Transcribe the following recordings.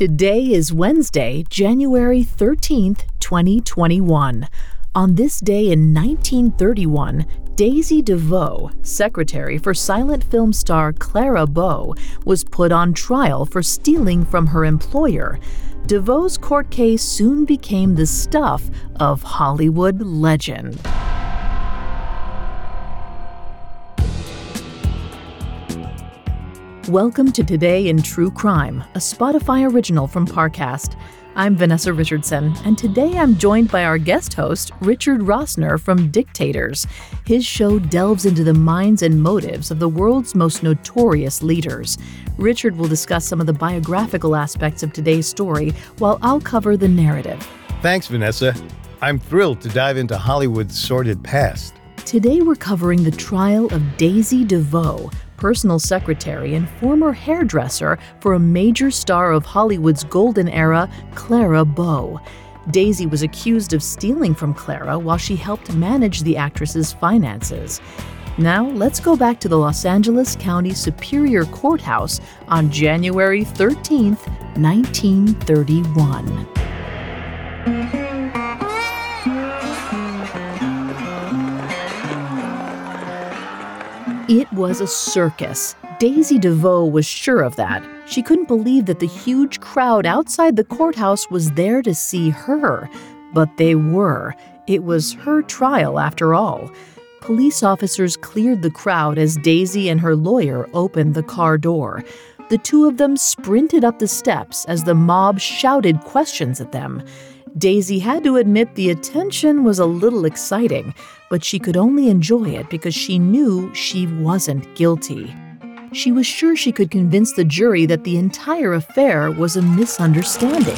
Today is Wednesday, January 13th, 2021. On this day in 1931, Daisy DeVoe, secretary for silent film star Clara Bow, was put on trial for stealing from her employer. DeVoe's court case soon became the stuff of Hollywood legend. Welcome to Today in True Crime, a Spotify original from Parcast. I'm Vanessa Richardson, and today I'm joined by our guest host, Richard Rossner from Dictators. His show delves into the minds and motives of the world's most notorious leaders. Richard will discuss some of the biographical aspects of today's story, while I'll cover the narrative. Thanks, Vanessa. I'm thrilled to dive into Hollywood's sordid past. Today we're covering the trial of Daisy DeVoe, personal secretary and former hairdresser for a major star of Hollywood's golden era, Clara Bow. Daisy was accused of stealing from Clara while she helped manage the actress's finances. Now, let's go back to the Los Angeles County Superior Courthouse on January 13, 1931. It was a circus. Daisy DeVoe was sure of that. She couldn't believe that the huge crowd outside the courthouse was there to see her. But they were. It was her trial, after all. Police officers cleared the crowd as Daisy and her lawyer opened the car door. The two of them sprinted up the steps as the mob shouted questions at them. Daisy had to admit the attention was a little exciting, but she could only enjoy it because she knew she wasn't guilty. She was sure she could convince the jury that the entire affair was a misunderstanding.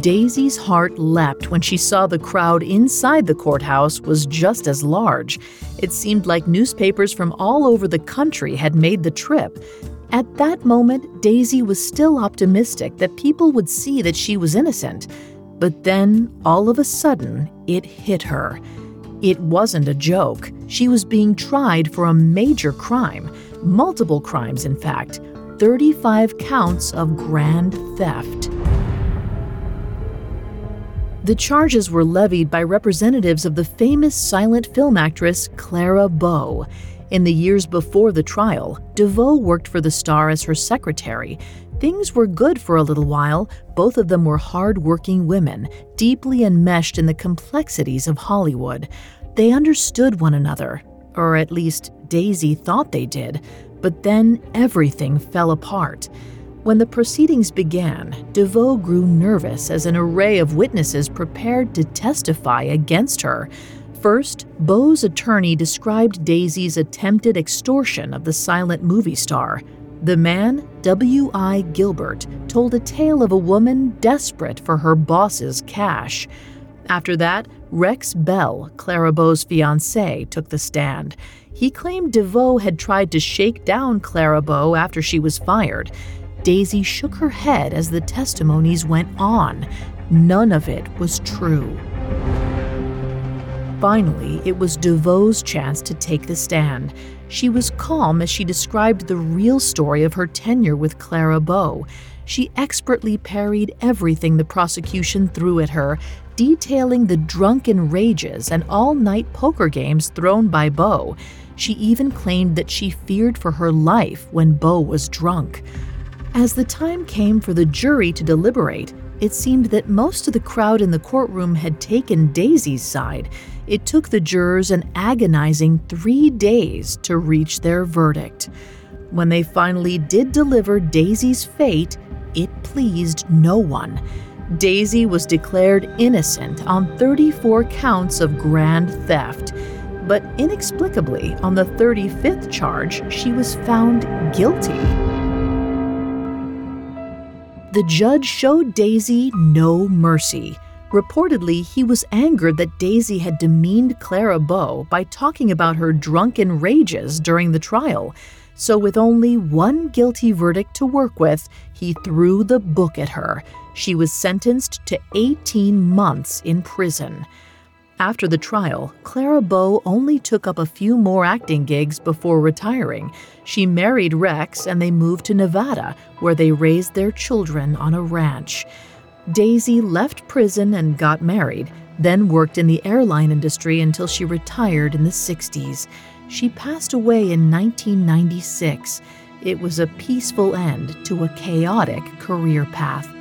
Daisy's heart leapt when she saw the crowd inside the courthouse was just as large. It seemed like newspapers from all over the country had made the trip, at that moment, Daisy was still optimistic that people would see that she was innocent. But then, all of a sudden, it hit her. It wasn't a joke. She was being tried for a major crime, multiple crimes, in fact 35 counts of grand theft. The charges were levied by representatives of the famous silent film actress Clara Bow. In the years before the trial, DeVoe worked for the star as her secretary. Things were good for a little while. Both of them were hard-working women, deeply enmeshed in the complexities of Hollywood. They understood one another, or at least Daisy thought they did, but then everything fell apart. When the proceedings began, DeVoe grew nervous as an array of witnesses prepared to testify against her. First, Bow's attorney described Daisy's attempted extortion of the silent movie star. The man, W.I. Gilbert, told a tale of a woman desperate for her boss's cash. After that, Rex Bell, Clara Bow's fiance, took the stand. He claimed DeVoe had tried to shake down Clara Bow after she was fired. Daisy shook her head as the testimonies went on. None of it was true. Finally, it was DeVoe's chance to take the stand. She was calm as she described the real story of her tenure with Clara Bow. She expertly parried everything the prosecution threw at her, detailing the drunken rages and all night poker games thrown by Bow. She even claimed that she feared for her life when Bow was drunk. As the time came for the jury to deliberate, it seemed that most of the crowd in the courtroom had taken Daisy's side. It took the jurors an agonizing three days to reach their verdict. When they finally did deliver Daisy's fate, it pleased no one. Daisy was declared innocent on 34 counts of grand theft. But inexplicably, on the 35th charge, she was found guilty. The judge showed Daisy no mercy. Reportedly, he was angered that Daisy had demeaned Clara Bow by talking about her drunken rages during the trial. So, with only one guilty verdict to work with, he threw the book at her. She was sentenced to 18 months in prison. After the trial, Clara Bow only took up a few more acting gigs before retiring. She married Rex and they moved to Nevada, where they raised their children on a ranch. Daisy left prison and got married, then worked in the airline industry until she retired in the 60s. She passed away in 1996. It was a peaceful end to a chaotic career path.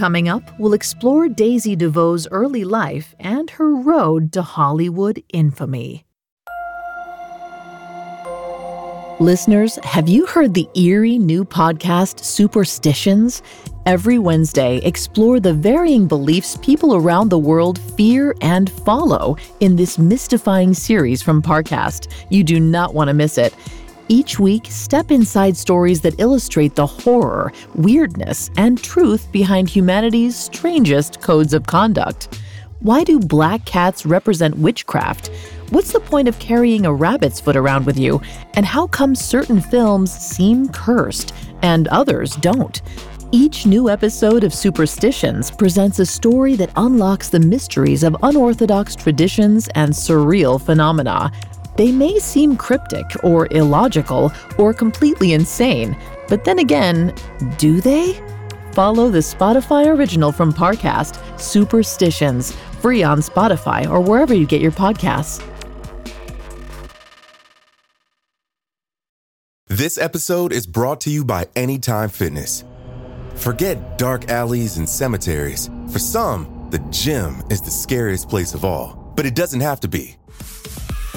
Coming up, we'll explore Daisy DeVoe's early life and her road to Hollywood infamy. Listeners, have you heard the eerie new podcast Superstitions? Every Wednesday, explore the varying beliefs people around the world fear and follow in this mystifying series from Parcast. You do not want to miss it. Each week, step inside stories that illustrate the horror, weirdness, and truth behind humanity's strangest codes of conduct. Why do black cats represent witchcraft? What's the point of carrying a rabbit's foot around with you? And how come certain films seem cursed and others don't? Each new episode of Superstitions presents a story that unlocks the mysteries of unorthodox traditions and surreal phenomena. They may seem cryptic or illogical or completely insane, but then again, do they? Follow the Spotify original from Parcast, Superstitions, free on Spotify or wherever you get your podcasts. This episode is brought to you by Anytime Fitness. Forget dark alleys and cemeteries. For some, the gym is the scariest place of all, but it doesn't have to be.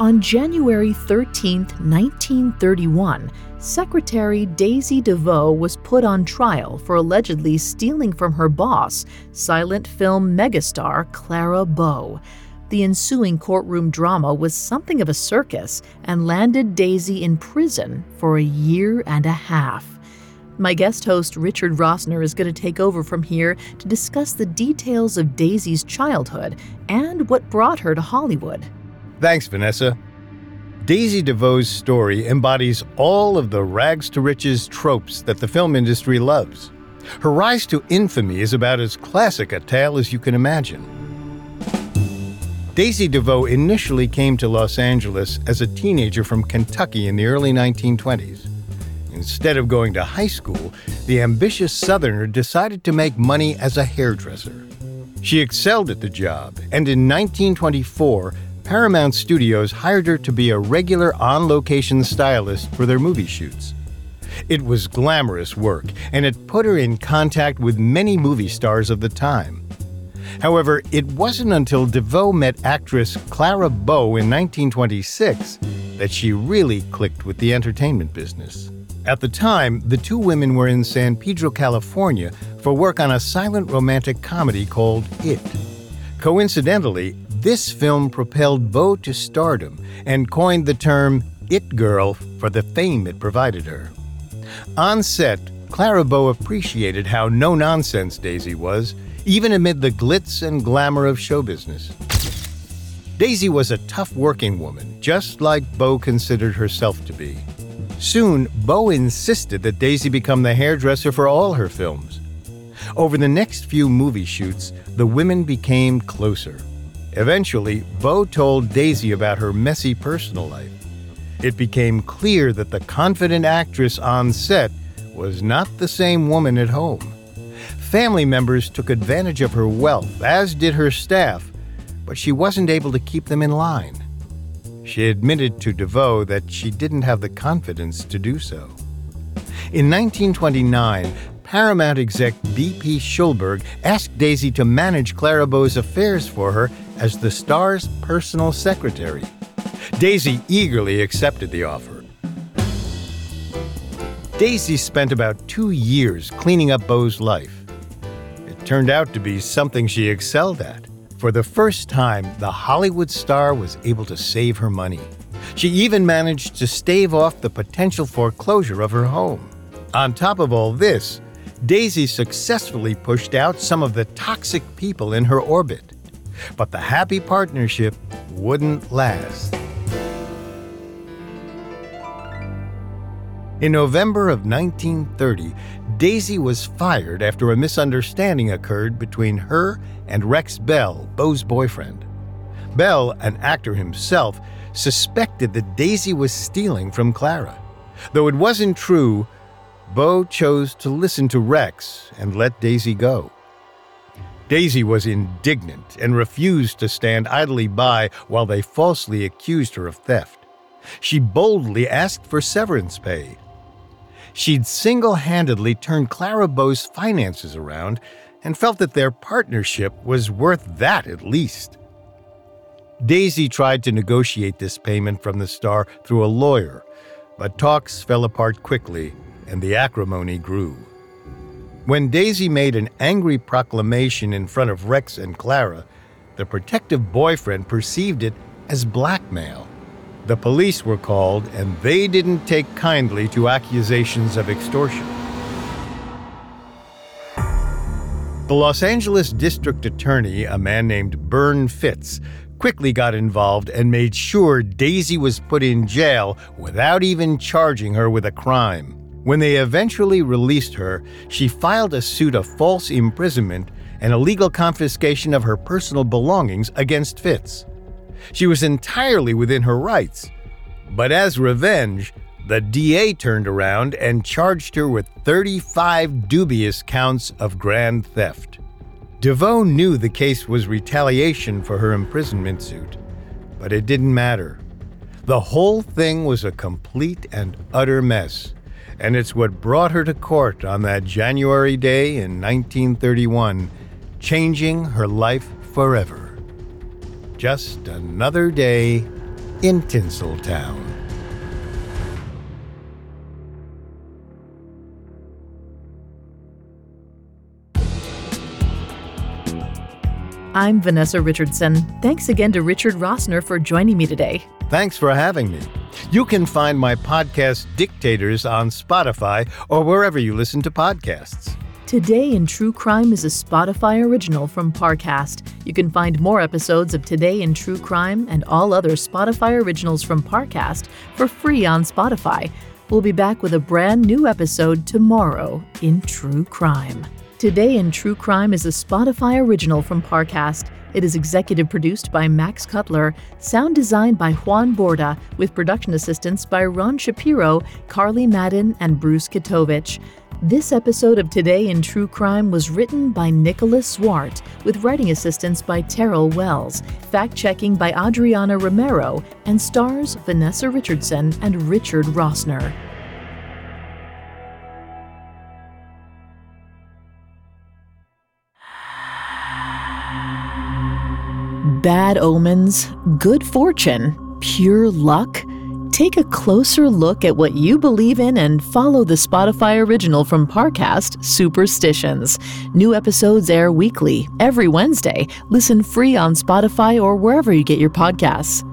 On January 13, 1931, Secretary Daisy DeVoe was put on trial for allegedly stealing from her boss, silent film megastar Clara Bow. The ensuing courtroom drama was something of a circus and landed Daisy in prison for a year and a half. My guest host, Richard Rossner, is going to take over from here to discuss the details of Daisy's childhood and what brought her to Hollywood. Thanks, Vanessa. Daisy DeVoe's story embodies all of the rags to riches tropes that the film industry loves. Her rise to infamy is about as classic a tale as you can imagine. Daisy DeVoe initially came to Los Angeles as a teenager from Kentucky in the early 1920s. Instead of going to high school, the ambitious Southerner decided to make money as a hairdresser. She excelled at the job, and in 1924, Paramount Studios hired her to be a regular on location stylist for their movie shoots. It was glamorous work, and it put her in contact with many movie stars of the time. However, it wasn't until DeVoe met actress Clara Bow in 1926 that she really clicked with the entertainment business. At the time, the two women were in San Pedro, California for work on a silent romantic comedy called It. Coincidentally, this film propelled Bow to stardom and coined the term It Girl for the fame it provided her. On set, Clara Bow appreciated how no nonsense Daisy was, even amid the glitz and glamour of show business. Daisy was a tough working woman, just like Bow considered herself to be. Soon, Bow insisted that Daisy become the hairdresser for all her films. Over the next few movie shoots, the women became closer. Eventually, Bow told Daisy about her messy personal life. It became clear that the confident actress on set was not the same woman at home. Family members took advantage of her wealth, as did her staff, but she wasn't able to keep them in line. She admitted to DeVoe that she didn't have the confidence to do so. In 1929, Paramount exec B.P. Schulberg asked Daisy to manage Clara Bow's affairs for her as the star's personal secretary. Daisy eagerly accepted the offer. Daisy spent about two years cleaning up Bow's life. It turned out to be something she excelled at. For the first time, the Hollywood star was able to save her money. She even managed to stave off the potential foreclosure of her home. On top of all this, Daisy successfully pushed out some of the toxic people in her orbit. But the happy partnership wouldn't last. In November of 1930, Daisy was fired after a misunderstanding occurred between her and Rex Bell, Bow's boyfriend. Bell, an actor himself, suspected that Daisy was stealing from Clara. Though it wasn't true, Bow chose to listen to Rex and let Daisy go. Daisy was indignant and refused to stand idly by while they falsely accused her of theft. She boldly asked for severance pay she'd single handedly turned Clara Bow's finances around and felt that their partnership was worth that at least. Daisy tried to negotiate this payment from the star through a lawyer, but talks fell apart quickly and the acrimony grew. When Daisy made an angry proclamation in front of Rex and Clara, the protective boyfriend perceived it as blackmail. The police were called, and they didn't take kindly to accusations of extortion. The Los Angeles District Attorney, a man named Buron Fitts, quickly got involved and made sure Daisy was put in jail without even charging her with a crime. When they eventually released her, she filed a suit of false imprisonment and illegal confiscation of her personal belongings against Fitts. She was entirely within her rights. But as revenge, the DA turned around and charged her with 35 dubious counts of grand theft. DeVoe knew the case was retaliation for her imprisonment suit, but it didn't matter. The whole thing was a complete and utter mess, and it's what brought her to court on that January day in 1931, changing her life forever. Just another day in Tinseltown. I'm Vanessa Richardson. Thanks again to Richard Rossner for joining me today. Thanks for having me. You can find my podcast Dictators on Spotify or wherever you listen to podcasts. Today in True Crime is a Spotify original from Parcast. You can find more episodes of Today in True Crime and all other Spotify originals from Parcast for free on Spotify. We'll be back with a brand new episode tomorrow in True Crime. Today in True Crime is a Spotify original from Parcast. It is executive produced by Max Cutler, sound designed by Juan Borda, with production assistance by Ron Shapiro, Carly Madden, and Bruce Katovich. This episode of Today in True Crime was written by Nicholas Swart, with writing assistance by Terrell Wells, fact checking by Adriana Romero, and stars Vanessa Richardson and Richard Rossner. Bad omens, good fortune, pure luck. Take a closer look at what you believe in and follow the Spotify original from Parcast, Superstitions. New episodes air weekly, every Wednesday. Listen free on Spotify or wherever you get your podcasts.